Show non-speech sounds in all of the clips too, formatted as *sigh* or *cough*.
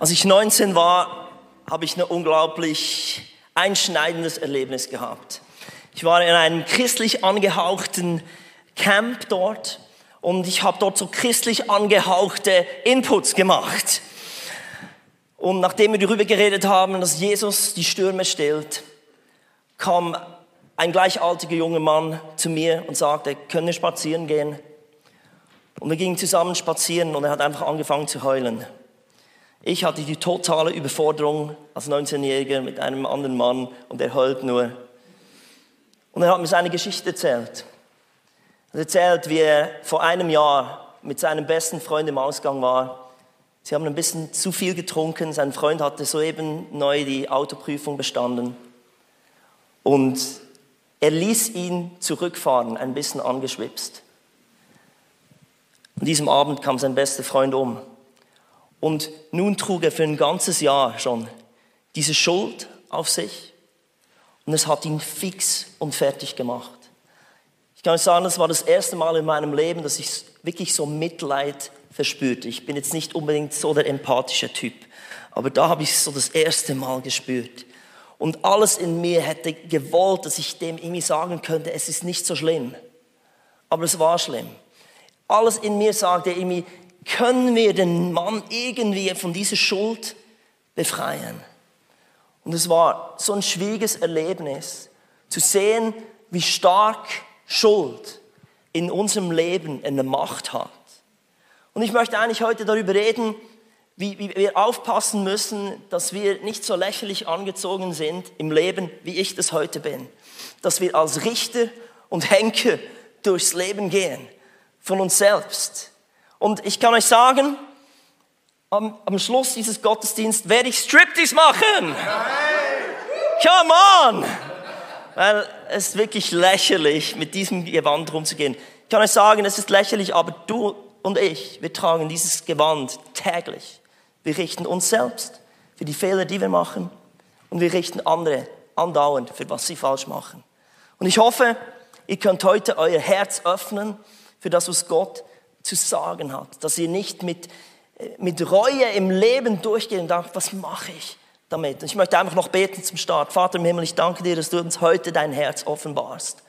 Als ich 19 war, habe ich ein unglaublich einschneidendes Erlebnis gehabt. Ich war in einem christlich angehauchten Camp dort und ich habe dort so christlich angehauchte Inputs gemacht. Und nachdem wir darüber geredet haben, dass Jesus die Stürme stillt, kam ein gleichaltriger junger Mann zu mir und sagte, können wir spazieren gehen? Und wir gingen zusammen spazieren und er hat einfach angefangen zu heulen. Ich hatte die totale Überforderung als 19-Jähriger mit einem anderen Mann und er heult nur. Und er hat mir seine Geschichte erzählt. Er erzählt, wie er vor einem Jahr mit seinem besten Freund im Ausgang war. Sie haben ein bisschen zu viel getrunken. Sein Freund hatte soeben neu die Autoprüfung bestanden. Und er ließ ihn zurückfahren, ein bisschen angeschwipst. An diesem Abend kam sein bester Freund um. Und nun trug er für ein ganzes Jahr schon diese Schuld auf sich. Und es hat ihn fix und fertig gemacht. Ich kann euch sagen, das war das erste Mal in meinem Leben, dass ich wirklich so Mitleid verspürte. Ich bin jetzt nicht unbedingt so der empathische Typ, aber da habe ich es so das erste Mal gespürt. Und alles in mir hätte gewollt, dass ich dem irgendwie sagen könnte, es ist nicht so schlimm. Aber es war schlimm. Alles in mir sagte irgendwie, können wir den Mann irgendwie von dieser Schuld befreien? Und es war so ein schwieriges Erlebnis, zu sehen, wie stark Schuld in unserem Leben eine Macht hat. Und ich möchte eigentlich heute darüber reden, wie, wie, wir aufpassen müssen, dass wir nicht so lächerlich angezogen sind im Leben, wie ich das heute bin. Dass wir als Richter und Henker durchs Leben gehen, von uns selbst. Und ich kann euch sagen, am, am Schluss dieses Gottesdienstes werde ich Striptease machen. Come on! Weil es ist wirklich lächerlich, mit diesem Gewand rumzugehen. Ich kann euch sagen, es ist lächerlich, aber du und ich, wir tragen dieses Gewand täglich. Wir richten uns selbst für die Fehler, die wir machen und wir richten andere andauernd für was sie falsch machen. Und ich hoffe, ihr könnt heute euer Herz öffnen für das, was Gott zu sagen hat. Dass ihr nicht mit, äh, mit Reue im Leben durchgeht und sagt, was mache ich? damit. Und ich möchte einfach noch beten zum Start. Vater im Himmel, ich danke dir, dass du uns heute dein Herz offenbarst.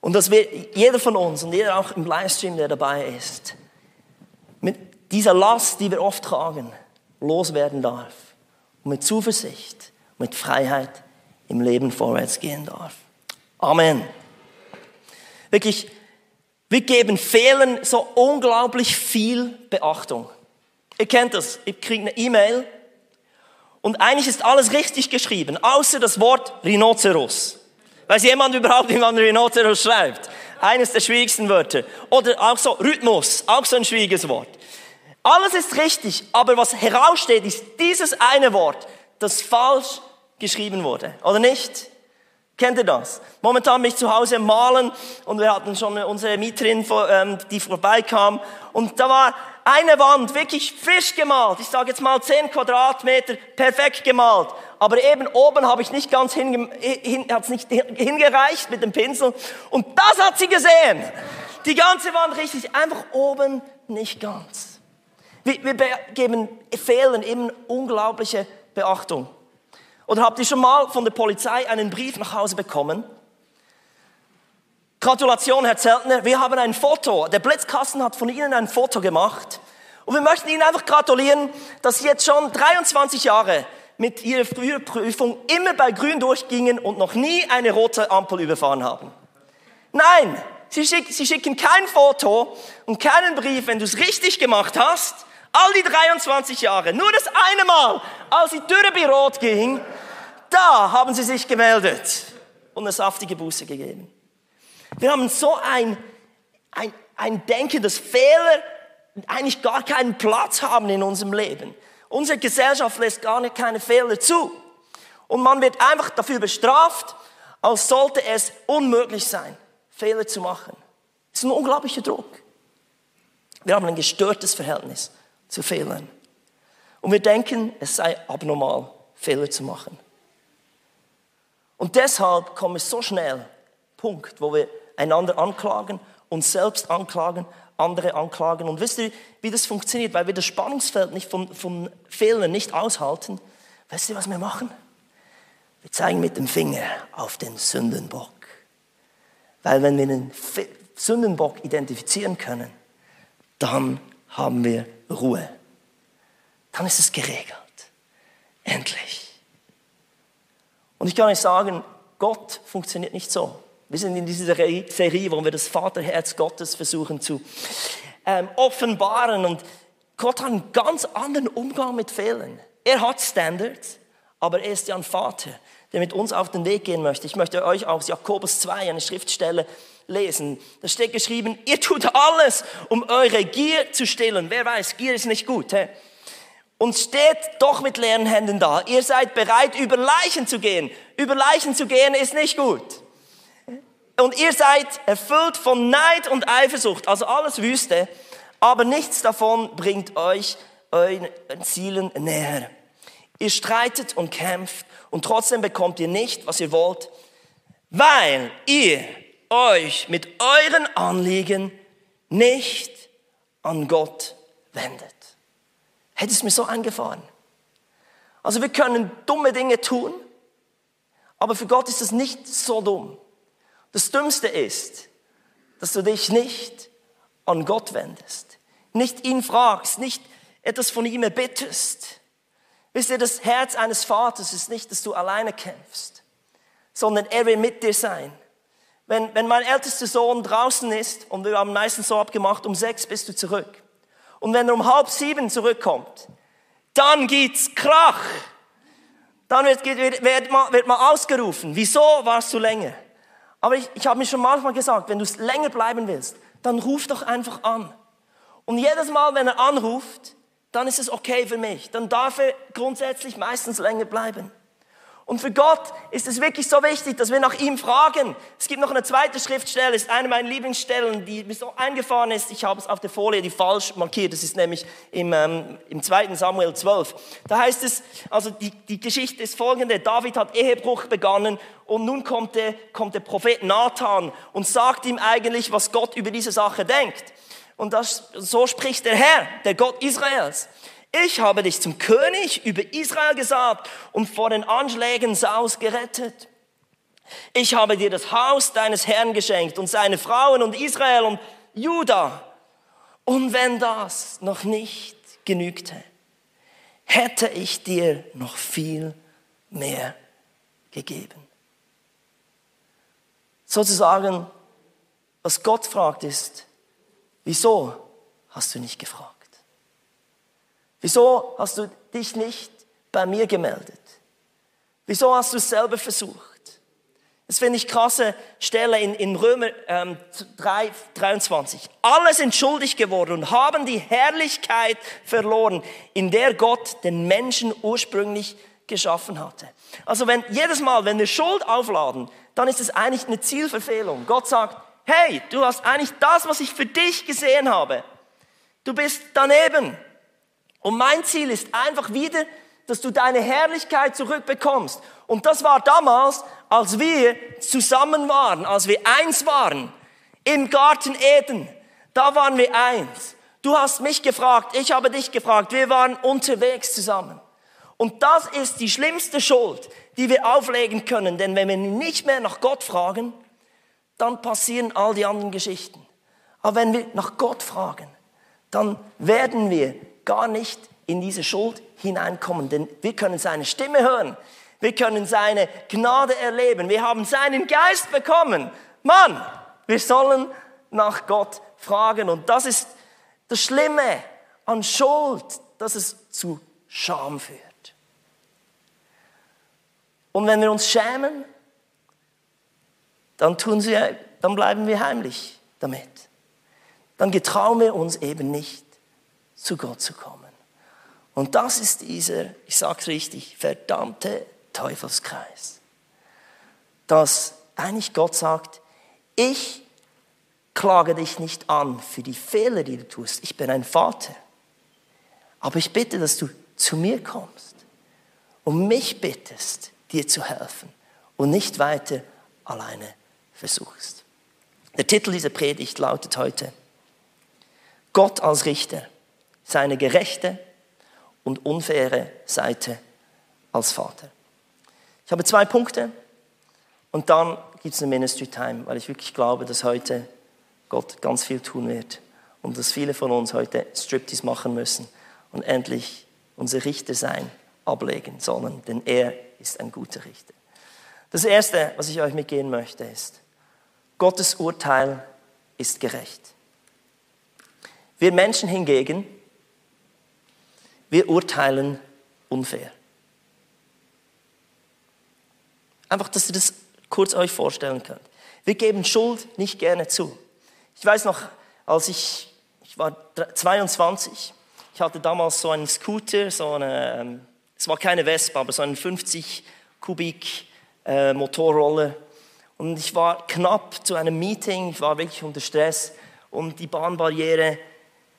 Und dass wir, jeder von uns und jeder auch im Livestream, der dabei ist, mit dieser Last, die wir oft tragen, loswerden darf. Und mit Zuversicht, mit Freiheit im Leben vorwärts gehen darf. Amen. Wirklich, wir geben Fehlern so unglaublich viel Beachtung. Ihr kennt das. Ich kriege eine E-Mail und eigentlich ist alles richtig geschrieben, außer das Wort Rhinoceros. Weiß jemand überhaupt, wie man Rhinoceros schreibt? Eines der schwierigsten Wörter. Oder auch so Rhythmus, auch so ein schwieriges Wort. Alles ist richtig, aber was heraussteht, ist dieses eine Wort, das falsch geschrieben wurde. Oder nicht? Kennt ihr das? Momentan bin ich zu Hause malen und wir hatten schon unsere Mieterin, ähm, die vorbeikam und da war eine Wand wirklich frisch gemalt. Ich sage jetzt mal 10 Quadratmeter, perfekt gemalt. Aber eben oben habe ich nicht ganz hinge, hin, hat's nicht hingereicht mit dem Pinsel. Und das hat sie gesehen. Die ganze Wand richtig, einfach oben nicht ganz. Wir, wir geben Fehlern eben unglaubliche Beachtung. Oder habt ihr schon mal von der Polizei einen Brief nach Hause bekommen? Gratulation, Herr Zeltner. Wir haben ein Foto. Der Blitzkasten hat von Ihnen ein Foto gemacht. Und wir möchten Ihnen einfach gratulieren, dass Sie jetzt schon 23 Jahre mit Ihrer Frühprüfung immer bei Grün durchgingen und noch nie eine rote Ampel überfahren haben. Nein, Sie, schick, Sie schicken kein Foto und keinen Brief, wenn du es richtig gemacht hast. All die 23 Jahre, nur das eine Mal, als die Türe bei Rot ging, da haben Sie sich gemeldet und eine saftige Buße gegeben. Wir haben so ein, ein, ein Denken, dass Fehler eigentlich gar keinen Platz haben in unserem Leben. Unsere Gesellschaft lässt gar nicht keine Fehler zu. Und man wird einfach dafür bestraft, als sollte es unmöglich sein, Fehler zu machen. Das ist ein unglaublicher Druck. Wir haben ein gestörtes Verhältnis zu Fehlern. Und wir denken, es sei abnormal, Fehler zu machen. Und deshalb kommen wir so schnell, Punkt, wo wir einander anklagen, uns selbst anklagen, andere anklagen. Und wisst ihr, wie das funktioniert? Weil wir das Spannungsfeld nicht vom, vom Fehlern nicht aushalten. Weißt ihr, was wir machen? Wir zeigen mit dem Finger auf den Sündenbock. Weil wenn wir den Sündenbock identifizieren können, dann haben wir Ruhe. Dann ist es geregelt. Endlich. Und ich kann euch sagen, Gott funktioniert nicht so. Wir sind in dieser Serie, wo wir das Vaterherz Gottes versuchen zu ähm, offenbaren. Und Gott hat einen ganz anderen Umgang mit Fehlern. Er hat Standards, aber er ist ja ein Vater, der mit uns auf den Weg gehen möchte. Ich möchte euch aus Jakobus 2 eine Schriftstelle lesen. Da steht geschrieben, ihr tut alles, um eure Gier zu stillen. Wer weiß, Gier ist nicht gut. He? Und steht doch mit leeren Händen da. Ihr seid bereit, über Leichen zu gehen. Über Leichen zu gehen ist nicht gut. Und ihr seid erfüllt von Neid und Eifersucht, also alles Wüste, aber nichts davon bringt euch euren Zielen näher. Ihr streitet und kämpft und trotzdem bekommt ihr nicht, was ihr wollt, weil ihr euch mit euren Anliegen nicht an Gott wendet. Hätte es mir so eingefahren. Also wir können dumme Dinge tun, aber für Gott ist es nicht so dumm. Das Dümmste ist, dass du dich nicht an Gott wendest, nicht ihn fragst, nicht etwas von ihm erbittest. Wisst ihr, das Herz eines Vaters ist nicht, dass du alleine kämpfst, sondern er will mit dir sein. Wenn, wenn mein ältester Sohn draußen ist, und wir haben meistens so abgemacht, um sechs bist du zurück. Und wenn er um halb sieben zurückkommt, dann gibt's Krach. Dann wird, wird, wird, man, wird man ausgerufen. Wieso warst du länger? Aber ich, ich habe mir schon manchmal gesagt, wenn du länger bleiben willst, dann ruf doch einfach an. Und jedes Mal, wenn er anruft, dann ist es okay für mich. Dann darf er grundsätzlich meistens länger bleiben. Und für Gott ist es wirklich so wichtig, dass wir nach ihm fragen. Es gibt noch eine zweite Schriftstelle, ist eine meiner Lieblingsstellen, die mir so eingefahren ist. Ich habe es auf der Folie, die falsch markiert. Das ist nämlich im, ähm, im 2. Samuel 12. Da heißt es, also die, die Geschichte ist folgende. David hat Ehebruch begonnen und nun kommt der, kommt der Prophet Nathan und sagt ihm eigentlich, was Gott über diese Sache denkt. Und das, so spricht der Herr, der Gott Israels. Ich habe dich zum König über Israel gesagt und vor den Anschlägen Saus gerettet. Ich habe dir das Haus deines Herrn geschenkt und seine Frauen und Israel und Juda. Und wenn das noch nicht genügte, hätte ich dir noch viel mehr gegeben. Sozusagen, was Gott fragt ist, wieso hast du nicht gefragt? Wieso hast du dich nicht bei mir gemeldet? Wieso hast du es selber versucht? Das finde ich krasse Stelle in, in Römer ähm, 3, 23. Alle sind schuldig geworden und haben die Herrlichkeit verloren, in der Gott den Menschen ursprünglich geschaffen hatte. Also wenn jedes Mal, wenn wir Schuld aufladen, dann ist es eigentlich eine Zielverfehlung. Gott sagt, hey, du hast eigentlich das, was ich für dich gesehen habe. Du bist daneben. Und mein Ziel ist einfach wieder, dass du deine Herrlichkeit zurückbekommst. Und das war damals, als wir zusammen waren, als wir eins waren, im Garten Eden. Da waren wir eins. Du hast mich gefragt, ich habe dich gefragt, wir waren unterwegs zusammen. Und das ist die schlimmste Schuld, die wir auflegen können, denn wenn wir nicht mehr nach Gott fragen, dann passieren all die anderen Geschichten. Aber wenn wir nach Gott fragen, dann werden wir gar nicht in diese Schuld hineinkommen, denn wir können seine Stimme hören. Wir können seine Gnade erleben. Wir haben seinen Geist bekommen. Mann, wir sollen nach Gott fragen. Und das ist das Schlimme an Schuld, dass es zu Scham führt. Und wenn wir uns schämen, dann, tun sie, dann bleiben wir heimlich damit. Dann getrauen wir uns eben nicht zu Gott zu kommen. Und das ist dieser, ich sage es richtig, verdammte Teufelskreis. Dass eigentlich Gott sagt, ich klage dich nicht an für die Fehler, die du tust. Ich bin ein Vater. Aber ich bitte, dass du zu mir kommst und mich bittest, dir zu helfen und nicht weiter alleine versuchst. Der Titel dieser Predigt lautet heute, Gott als Richter, seine gerechte und unfaire Seite als Vater. Ich habe zwei Punkte und dann gibt es eine Ministry Time, weil ich wirklich glaube, dass heute Gott ganz viel tun wird und dass viele von uns heute Striptease machen müssen und endlich unser Richter sein ablegen sollen, denn er ist ein guter Richter. Das Erste, was ich euch mitgehen möchte, ist, Gottes Urteil ist gerecht. Wir Menschen hingegen, wir urteilen unfair. Einfach, dass ihr das kurz euch vorstellen könnt. Wir geben Schuld nicht gerne zu. Ich weiß noch, als ich, ich war 22, ich hatte damals so einen Scooter, so eine, ähm, es war keine Vespa, aber so einen 50 Kubik äh, Motorroller. Und ich war knapp zu einem Meeting, ich war wirklich unter Stress und die Bahnbarriere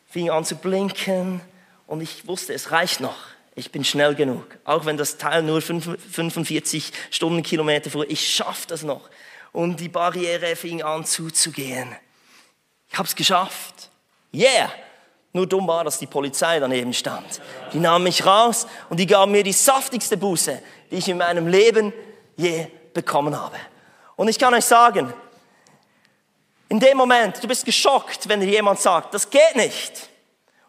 fing an zu blinken und ich wusste, es reicht noch. Ich bin schnell genug. Auch wenn das Teil nur 45 Stundenkilometer fuhr, ich schaffe das noch. Und die Barriere fing an zuzugehen. Ich habe es geschafft. Yeah! Nur dumm war, dass die Polizei daneben stand. Die nahm mich raus und die gaben mir die saftigste Buße, die ich in meinem Leben je bekommen habe. Und ich kann euch sagen, in dem Moment, du bist geschockt, wenn dir jemand sagt, das geht nicht.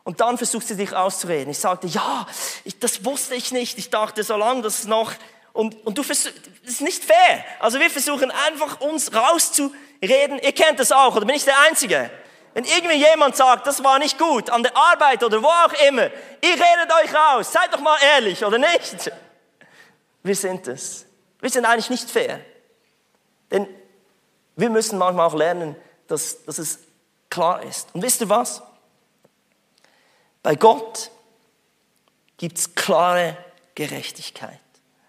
Und dann versuchst du dich auszureden. Ich sagte, ja, ich, das wusste ich nicht. Ich dachte, so lange das noch. Und, und du versuchst, das ist nicht fair. Also wir versuchen einfach uns rauszureden. Ihr kennt das auch, oder bin ich der Einzige? Wenn irgendwie jemand sagt, das war nicht gut, an der Arbeit oder wo auch immer, ihr redet euch raus, seid doch mal ehrlich, oder nicht? Wir sind es. Wir sind eigentlich nicht fair. Denn wir müssen manchmal auch lernen, dass, dass es klar ist. Und wisst ihr was? Bei Gott gibt es klare Gerechtigkeit.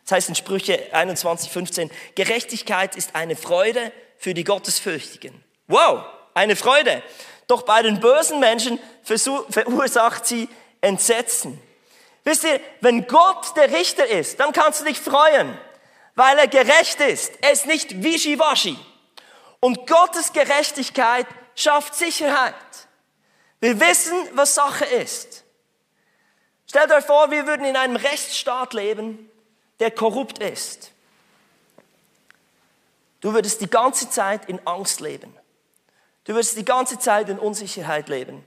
Das heißt in Sprüche 21, 15, Gerechtigkeit ist eine Freude für die Gottesfürchtigen. Wow, eine Freude. Doch bei den bösen Menschen verursacht sie Entsetzen. Wisst ihr, wenn Gott der Richter ist, dann kannst du dich freuen, weil er gerecht ist. Er ist nicht wischiwaschi. Und Gottes Gerechtigkeit schafft Sicherheit. Wir wissen, was Sache ist. Stellt euch vor, wir würden in einem Rechtsstaat leben, der korrupt ist. Du würdest die ganze Zeit in Angst leben. Du wirst die ganze Zeit in Unsicherheit leben.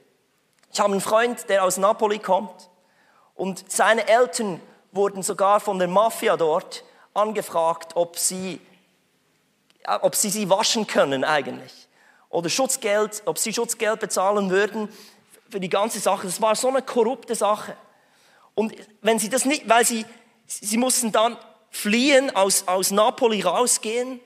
Ich habe einen Freund, der aus Napoli kommt und seine Eltern wurden sogar von der Mafia dort angefragt, ob sie, ob sie sie waschen können eigentlich. Oder Schutzgeld, ob sie Schutzgeld bezahlen würden für die ganze Sache. Das war so eine korrupte Sache. Und wenn sie das nicht, weil sie, sie mussten dann fliehen, aus, aus Napoli rausgehen,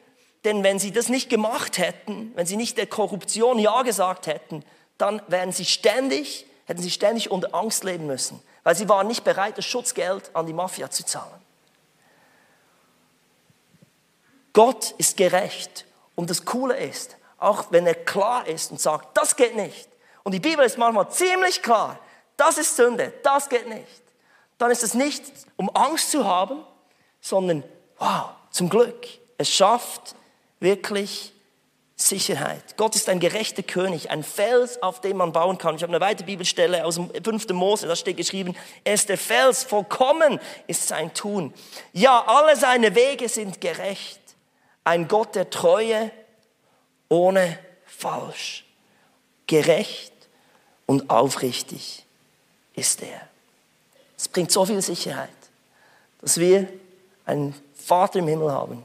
denn wenn sie das nicht gemacht hätten, wenn sie nicht der Korruption Ja gesagt hätten, dann wären sie ständig, hätten sie ständig unter Angst leben müssen, weil sie waren nicht bereit, das Schutzgeld an die Mafia zu zahlen. Gott ist gerecht und das Coole ist, auch wenn er klar ist und sagt, das geht nicht. Und die Bibel ist manchmal ziemlich klar, das ist Sünde, das geht nicht. Dann ist es nicht, um Angst zu haben, sondern, wow, zum Glück, es schafft wirklich Sicherheit. Gott ist ein gerechter König, ein Fels, auf dem man bauen kann. Ich habe eine weitere Bibelstelle aus dem 5. Mose, da steht geschrieben, er ist der Fels, vollkommen ist sein Tun. Ja, alle seine Wege sind gerecht. Ein Gott der Treue ohne Falsch. Gerecht und aufrichtig ist er. Es bringt so viel Sicherheit, dass wir einen Vater im Himmel haben,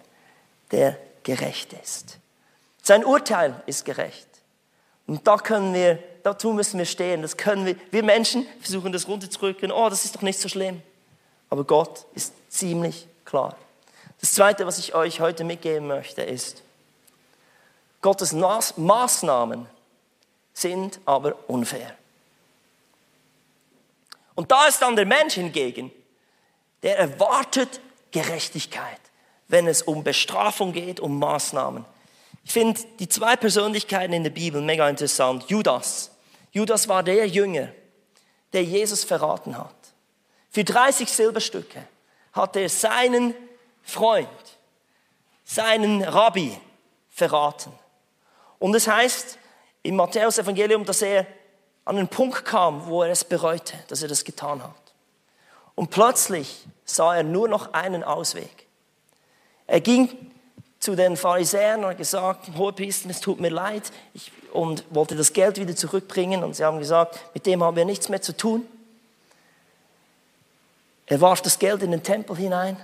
der gerecht ist. Sein Urteil ist gerecht. Und da können wir, dazu müssen wir stehen. Das können wir, wir Menschen versuchen das runterzudrücken. Oh, das ist doch nicht so schlimm. Aber Gott ist ziemlich klar. Das zweite, was ich euch heute mitgeben möchte, ist, Gottes Maßnahmen sind aber unfair. Und da ist dann der Mensch hingegen, der erwartet Gerechtigkeit wenn es um Bestrafung geht, um Maßnahmen. Ich finde die zwei Persönlichkeiten in der Bibel mega interessant. Judas. Judas war der Jünger, der Jesus verraten hat. Für 30 Silberstücke hat er seinen Freund, seinen Rabbi verraten. Und es heißt im Matthäus-Evangelium, dass er an den Punkt kam, wo er es bereute, dass er das getan hat. Und plötzlich sah er nur noch einen Ausweg. Er ging zu den Pharisäern und hat gesagt, Hohepriester, es tut mir leid, ich, und wollte das Geld wieder zurückbringen. Und sie haben gesagt, mit dem haben wir nichts mehr zu tun. Er warf das Geld in den Tempel hinein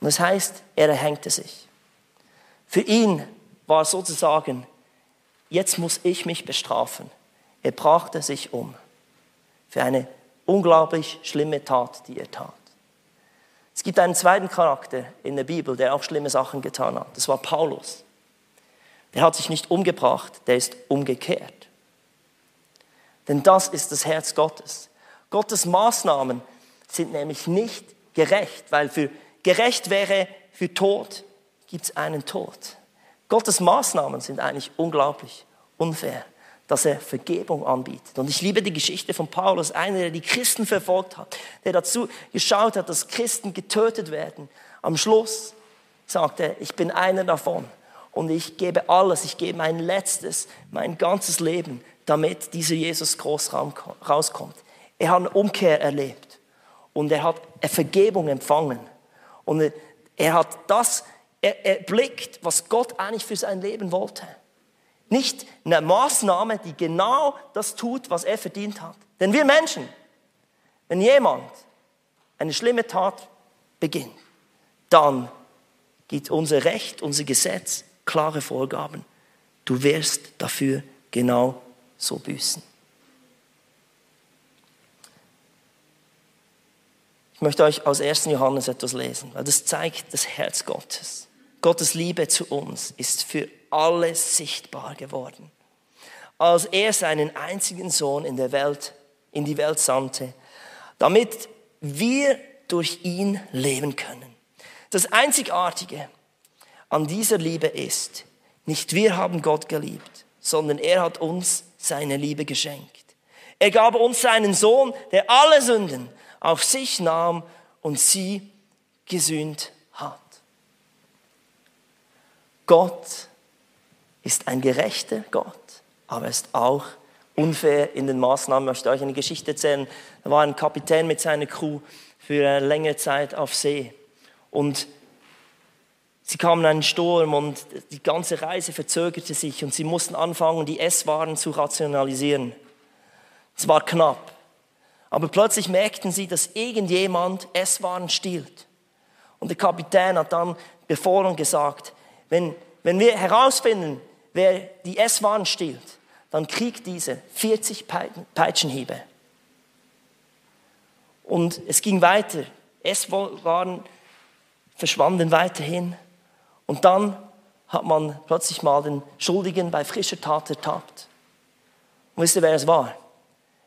und das heißt, er erhängte sich. Für ihn war sozusagen, jetzt muss ich mich bestrafen. Er brachte sich um für eine unglaublich schlimme Tat, die er tat. Es gibt einen zweiten Charakter in der Bibel, der auch schlimme Sachen getan hat. Das war Paulus. Der hat sich nicht umgebracht, der ist umgekehrt. Denn das ist das Herz Gottes. Gottes Maßnahmen sind nämlich nicht gerecht, weil für gerecht wäre für Tod, gibt es einen Tod. Gottes Maßnahmen sind eigentlich unglaublich unfair, dass er Vergebung anbietet. Und ich liebe die Geschichte von Paulus, einer, der die Christen verfolgt hat, der dazu geschaut hat, dass Christen getötet werden. Am Schluss sagt er, ich bin einer davon und ich gebe alles, ich gebe mein letztes, mein ganzes Leben, damit dieser Jesus groß rauskommt. Er hat eine Umkehr erlebt und er hat Vergebung empfangen. Und er hat das erblickt, was Gott eigentlich für sein Leben wollte. Nicht eine Maßnahme, die genau das tut, was er verdient hat. Denn wir Menschen, wenn jemand eine schlimme Tat beginnt, dann gibt unser Recht, unser Gesetz klare Vorgaben. Du wirst dafür genau so büßen. Ich möchte euch aus 1. Johannes etwas lesen, weil das zeigt das Herz Gottes. Gottes Liebe zu uns ist für alle sichtbar geworden. Als er seinen einzigen Sohn in, der Welt, in die Welt sandte, damit wir durch ihn leben können. Das Einzigartige an dieser Liebe ist, nicht wir haben Gott geliebt, sondern er hat uns seine Liebe geschenkt. Er gab uns seinen Sohn, der alle Sünden auf sich nahm und sie gesühnt hat. Gott ist ein gerechter Gott, aber er ist auch unfair in den Maßnahmen. Ich möchte euch eine Geschichte erzählen. Da war ein Kapitän mit seiner Crew für eine längere Zeit auf See und Sie kamen in einen Sturm und die ganze Reise verzögerte sich und sie mussten anfangen, die Esswaren zu rationalisieren. Es war knapp. Aber plötzlich merkten sie, dass irgendjemand Esswaren stiehlt. Und der Kapitän hat dann befohlen gesagt, wenn, wenn wir herausfinden, wer die Esswaren stiehlt, dann kriegt diese 40 Peitschenhiebe. Und es ging weiter. Esswaren verschwanden weiterhin. Und dann hat man plötzlich mal den Schuldigen bei frischer Tat ertappt. Und wisst ihr, wer es war?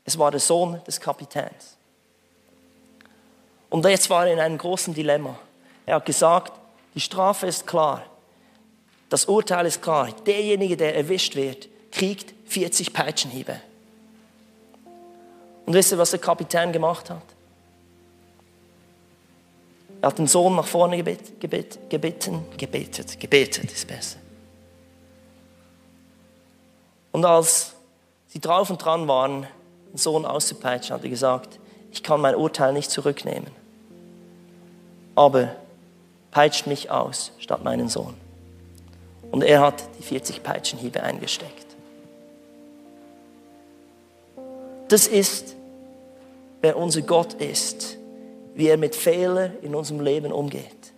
Es war der Sohn des Kapitäns. Und jetzt war er in einem großen Dilemma. Er hat gesagt, die Strafe ist klar, das Urteil ist klar. Derjenige, der erwischt wird, kriegt 40 Peitschenhiebe. Und wisst ihr, was der Kapitän gemacht hat? Er hat den Sohn nach vorne gebet, gebet, gebeten, gebetet, gebetet ist besser. Und als sie drauf und dran waren, Sohn auszupeitschen, hat er gesagt, ich kann mein Urteil nicht zurücknehmen. Aber peitscht mich aus statt meinen Sohn. Und er hat die 40 Peitschenhiebe eingesteckt. Das ist, wer unser Gott ist, wie er mit Fehlern in unserem Leben umgeht.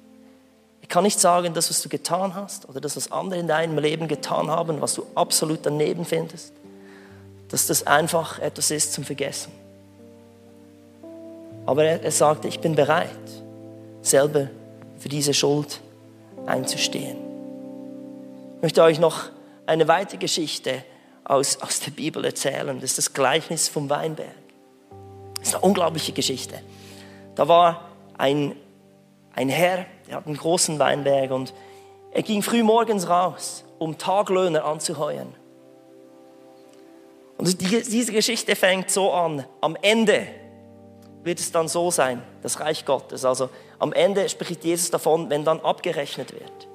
Ich kann nicht sagen, das, was du getan hast oder das, was andere in deinem Leben getan haben, was du absolut daneben findest dass das einfach etwas ist zum Vergessen. Aber er, er sagte, ich bin bereit, selber für diese Schuld einzustehen. Ich möchte euch noch eine weitere Geschichte aus, aus der Bibel erzählen. Das ist das Gleichnis vom Weinberg. Das ist eine unglaubliche Geschichte. Da war ein, ein Herr, der hat einen großen Weinberg und er ging früh morgens raus, um Taglöhner anzuheuern. Und diese Geschichte fängt so an. Am Ende wird es dann so sein, das Reich Gottes. Also am Ende spricht Jesus davon, wenn dann abgerechnet wird.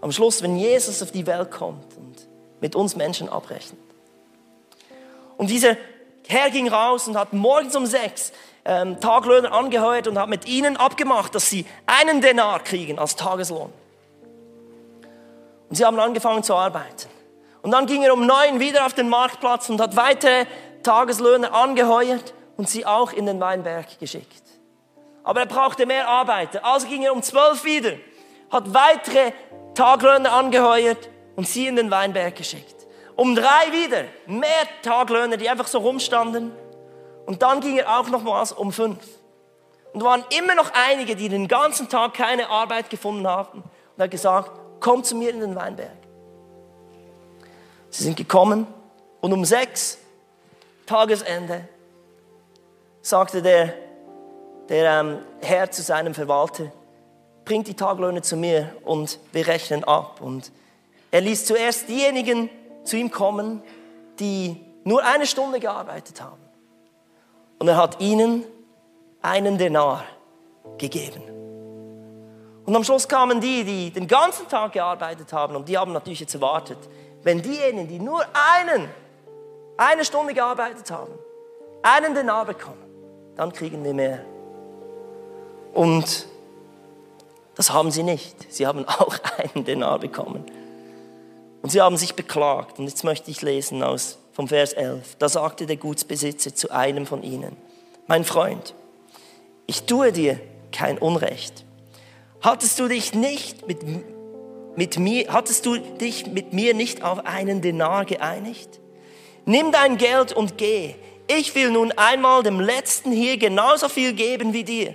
Am Schluss, wenn Jesus auf die Welt kommt und mit uns Menschen abrechnet. Und dieser Herr ging raus und hat morgens um sechs ähm, Taglöhner angeheuert und hat mit ihnen abgemacht, dass sie einen Denar kriegen als Tageslohn. Und sie haben angefangen zu arbeiten. Und dann ging er um neun wieder auf den Marktplatz und hat weitere Tageslöhner angeheuert und sie auch in den Weinberg geschickt. Aber er brauchte mehr Arbeiter. Also ging er um zwölf wieder, hat weitere Taglöhner angeheuert und sie in den Weinberg geschickt. Um drei wieder mehr Taglöhner, die einfach so rumstanden. Und dann ging er auch nochmals um fünf. Und waren immer noch einige, die den ganzen Tag keine Arbeit gefunden haben. Und er hat gesagt, komm zu mir in den Weinberg. Sie sind gekommen und um sechs, Tagesende, sagte der, der ähm, Herr zu seinem Verwalter, bringt die Taglöhne zu mir und wir rechnen ab. Und er ließ zuerst diejenigen zu ihm kommen, die nur eine Stunde gearbeitet haben. Und er hat ihnen einen Denar gegeben. Und am Schluss kamen die, die den ganzen Tag gearbeitet haben und die haben natürlich jetzt erwartet, wenn diejenigen, die nur einen, eine Stunde gearbeitet haben, einen Denar bekommen, dann kriegen wir mehr. Und das haben sie nicht. Sie haben auch *laughs* einen Denar bekommen. Und sie haben sich beklagt. Und jetzt möchte ich lesen aus vom Vers 11. Da sagte der Gutsbesitzer zu einem von ihnen, mein Freund, ich tue dir kein Unrecht. Hattest du dich nicht mit, mit mir, hattest du dich mit mir nicht auf einen Denar geeinigt? Nimm dein Geld und geh. Ich will nun einmal dem Letzten hier genauso viel geben wie dir.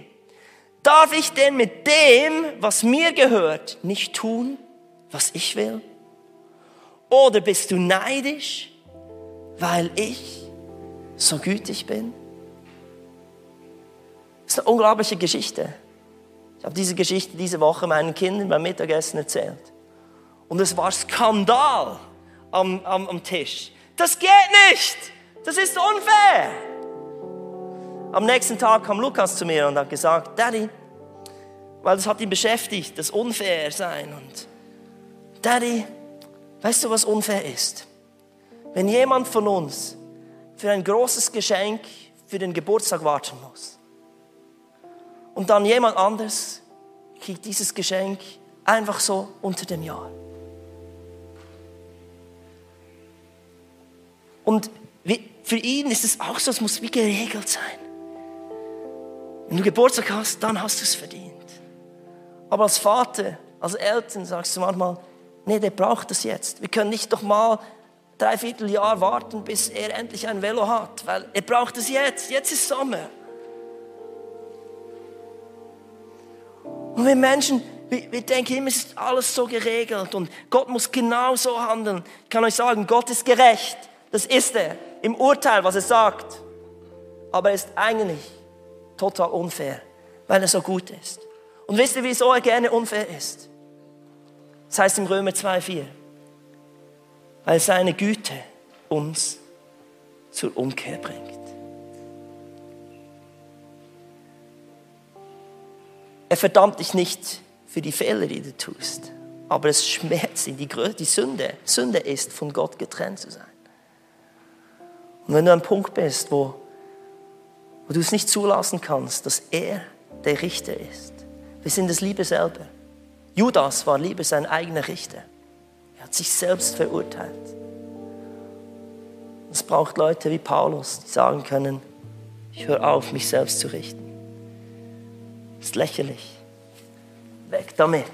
Darf ich denn mit dem, was mir gehört, nicht tun, was ich will? Oder bist du neidisch, weil ich so gütig bin? Das ist eine unglaubliche Geschichte. Ich habe diese Geschichte diese Woche meinen Kindern beim Mittagessen erzählt. Und es war Skandal am, am, am Tisch. Das geht nicht! Das ist unfair! Am nächsten Tag kam Lukas zu mir und hat gesagt, Daddy, weil das hat ihn beschäftigt, das unfair sein. Und Daddy, weißt du, was unfair ist? Wenn jemand von uns für ein großes Geschenk für den Geburtstag warten muss und dann jemand anders kriegt dieses Geschenk einfach so unter dem Jahr. Und für ihn ist es auch so, es muss wie geregelt sein. Wenn du Geburtstag hast, dann hast du es verdient. Aber als Vater, als Eltern sagst du manchmal, nee, der braucht das jetzt. Wir können nicht doch mal dreiviertel Jahr warten, bis er endlich ein Velo hat, weil er braucht es jetzt. Jetzt ist Sommer. Und wir Menschen, wir, wir denken immer, es ist alles so geregelt und Gott muss genau so handeln. Ich kann euch sagen, Gott ist gerecht. Das ist er. Im Urteil, was er sagt. Aber er ist eigentlich total unfair, weil er so gut ist. Und wisst ihr, wieso er gerne unfair ist? Das heißt im Römer 2,4. Weil seine Güte uns zur Umkehr bringt. Er verdammt dich nicht für die Fehler, die du tust, aber es schmerzt ihn, die, die Sünde. Sünde ist, von Gott getrennt zu sein. Und wenn du an einem Punkt bist, wo, wo du es nicht zulassen kannst, dass er der Richter ist, wir sind es Liebe selber. Judas war lieber sein eigener Richter. Er hat sich selbst verurteilt. Es braucht Leute wie Paulus, die sagen können, ich höre auf, mich selbst zu richten. Ist lächerlich. Weg damit.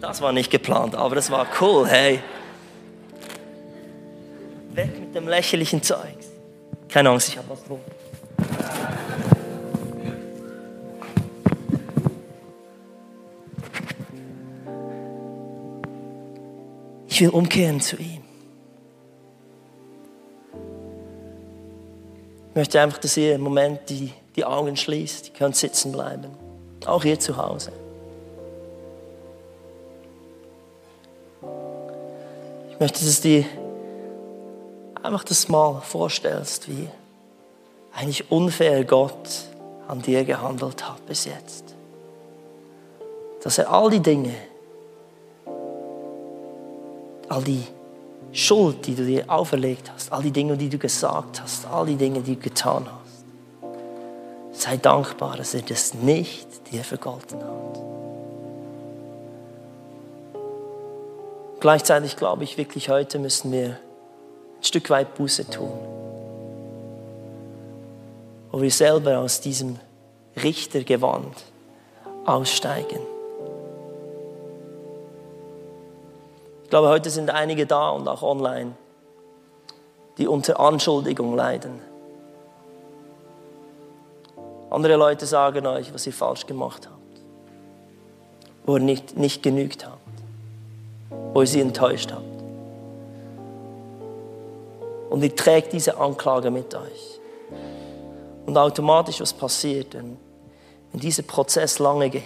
Das war nicht geplant, aber das war cool, hey. Weg mit dem lächerlichen Zeug. Keine Angst, ich habe was drum. Ich will umkehren zu ihm. Ich möchte einfach, dass ihr im Moment die, die Augen schließt. Ihr könnt sitzen bleiben. Auch hier zu Hause. Ich möchte, dass du einfach das mal vorstellst, wie eigentlich unfair Gott an dir gehandelt hat bis jetzt. Dass er all die Dinge, all die Schuld, die du dir auferlegt hast, all die Dinge, die du gesagt hast, all die Dinge, die du getan hast. Sei dankbar, dass er das nicht dir vergolten hat. Gleichzeitig glaube ich wirklich, heute müssen wir ein Stück weit Buße tun. Wo wir selber aus diesem Richtergewand aussteigen. Ich glaube, heute sind einige da und auch online, die unter Anschuldigung leiden. Andere Leute sagen euch, was ihr falsch gemacht habt, wo ihr nicht, nicht genügt habt, wo ihr sie enttäuscht habt. Und ihr trägt diese Anklage mit euch. Und automatisch, was passiert, wenn, wenn dieser Prozess lange geht,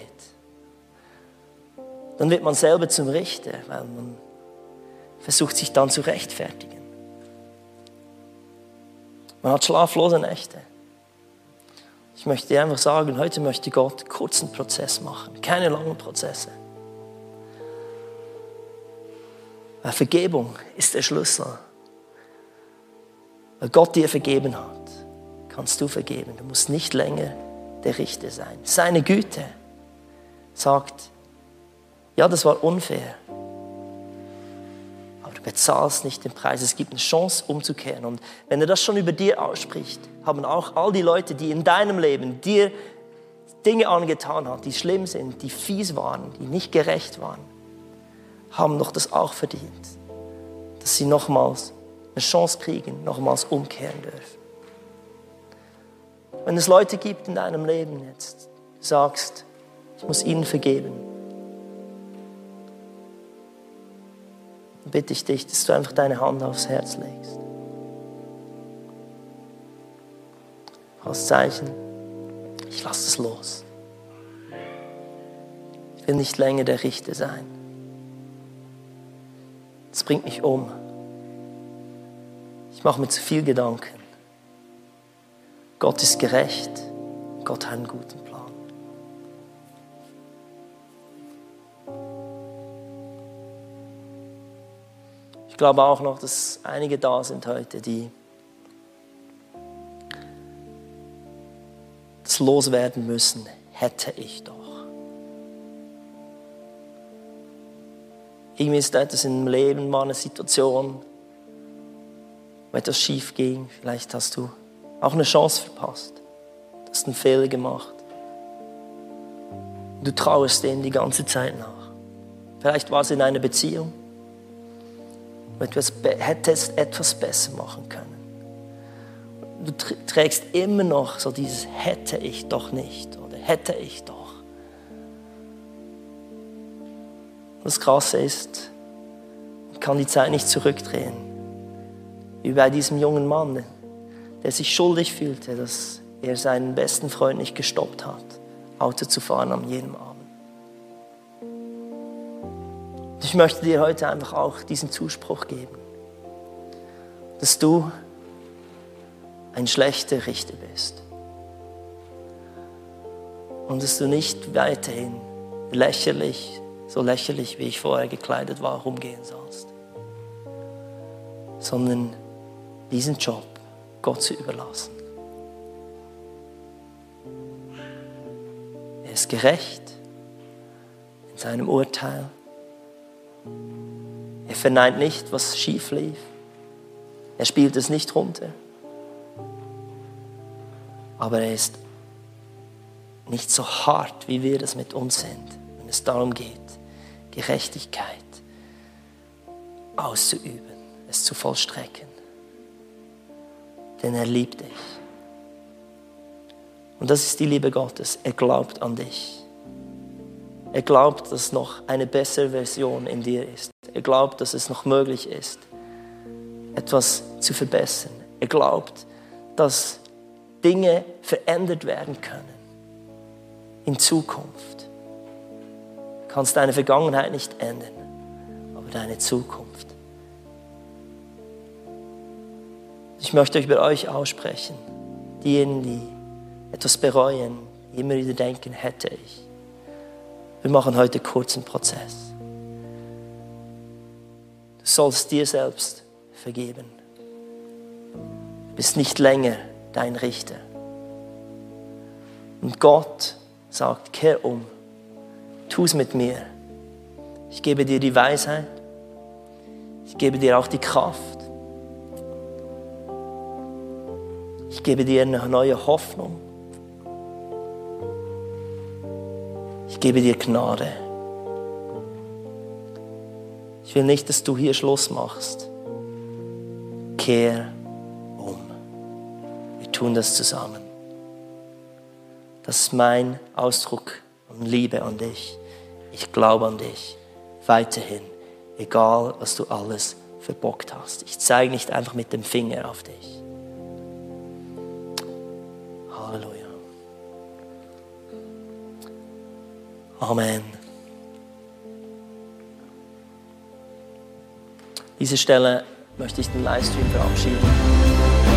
dann wird man selber zum Richter, weil man versucht sich dann zu rechtfertigen. Man hat schlaflose Nächte. Ich möchte dir einfach sagen, heute möchte Gott kurzen Prozess machen, keine langen Prozesse. Weil Vergebung ist der Schlüssel. Weil Gott dir vergeben hat, kannst du vergeben. Du musst nicht länger der Richter sein. Seine Güte sagt, ja, das war unfair, Du bezahlst nicht den Preis. Es gibt eine Chance, umzukehren. Und wenn er das schon über dir ausspricht, haben auch all die Leute, die in deinem Leben dir Dinge angetan haben, die schlimm sind, die fies waren, die nicht gerecht waren, haben doch das auch verdient, dass sie nochmals eine Chance kriegen, nochmals umkehren dürfen. Wenn es Leute gibt in deinem Leben jetzt, sagst, ich muss ihnen vergeben, bitte ich dich, dass du einfach deine Hand aufs Herz legst. Als Zeichen, ich lasse es los. Ich will nicht länger der Richter sein. Das bringt mich um. Ich mache mir zu viel Gedanken. Gott ist gerecht. Gott hat einen guten Plan. glaube auch noch, dass einige da sind heute, die das loswerden müssen. Hätte ich doch. Irgendwie ist etwas im Leben mal eine Situation, wo etwas schief ging. Vielleicht hast du auch eine Chance verpasst. Du hast einen Fehler gemacht. Du trauerst dem die ganze Zeit nach. Vielleicht war es in einer Beziehung etwas, hättest etwas besser machen können. Du trägst immer noch so dieses hätte ich doch nicht oder hätte ich doch. Das Krasse ist, man kann die Zeit nicht zurückdrehen. Wie bei diesem jungen Mann, der sich schuldig fühlte, dass er seinen besten Freund nicht gestoppt hat, Auto zu fahren an jedem Abend. Ich möchte dir heute einfach auch diesen Zuspruch geben, dass du ein schlechter Richter bist und dass du nicht weiterhin lächerlich, so lächerlich wie ich vorher gekleidet war, rumgehen sollst, sondern diesen Job Gott zu überlassen. Er ist gerecht in seinem Urteil er verneint nicht, was schief lief. Er spielt es nicht runter. Aber er ist nicht so hart, wie wir das mit uns sind, wenn es darum geht, Gerechtigkeit auszuüben, es zu vollstrecken. Denn er liebt dich. Und das ist die Liebe Gottes. Er glaubt an dich. Er glaubt, dass noch eine bessere Version in dir ist. Er glaubt, dass es noch möglich ist, etwas zu verbessern. Er glaubt, dass Dinge verändert werden können in Zukunft. Du kannst deine Vergangenheit nicht ändern, aber deine Zukunft. Ich möchte euch bei euch aussprechen, diejenigen, die etwas bereuen, die immer wieder denken, hätte ich. Wir machen heute einen Prozess. Du sollst dir selbst vergeben. Du bist nicht länger dein Richter. Und Gott sagt, kehr um, tu es mit mir. Ich gebe dir die Weisheit, ich gebe dir auch die Kraft, ich gebe dir eine neue Hoffnung, ich gebe dir Gnade. Ich will nicht, dass du hier Schluss machst. Kehr um. Wir tun das zusammen. Das ist mein Ausdruck und Liebe an dich. Ich glaube an dich. Weiterhin. Egal, was du alles verbockt hast. Ich zeige nicht einfach mit dem Finger auf dich. Amen. An dieser Stelle möchte ich den Livestream verabschieden.